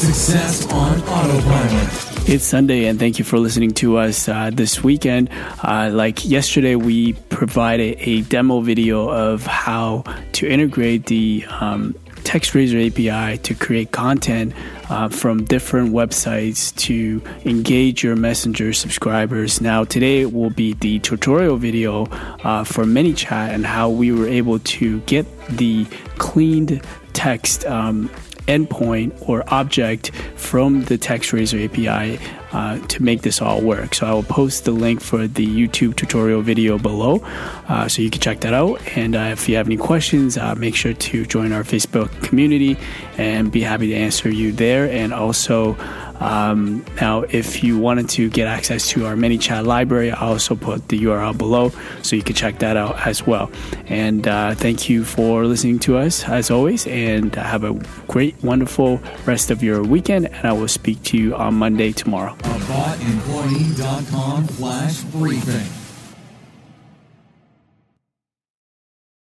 Success on Autopilot. It's Sunday, and thank you for listening to us uh, this weekend. Uh, like yesterday, we provided a demo video of how to integrate the um, TextRazor API to create content uh, from different websites to engage your Messenger subscribers. Now, today will be the tutorial video uh, for ManyChat and how we were able to get the cleaned text um, endpoint or object from the Text TextRazor API uh, to make this all work. So I will post the link for the YouTube tutorial video below uh, so you can check that out. And uh, if you have any questions, uh, make sure to join our Facebook community and be happy to answer you there. And also, um, now, if you wanted to get access to our ManyChat library, I also put the URL below so you can check that out as well. And uh, thank you for listening to us as always, and have a great, wonderful rest of your weekend. And I will speak to you on Monday tomorrow. AboutEmployee.com slash briefing.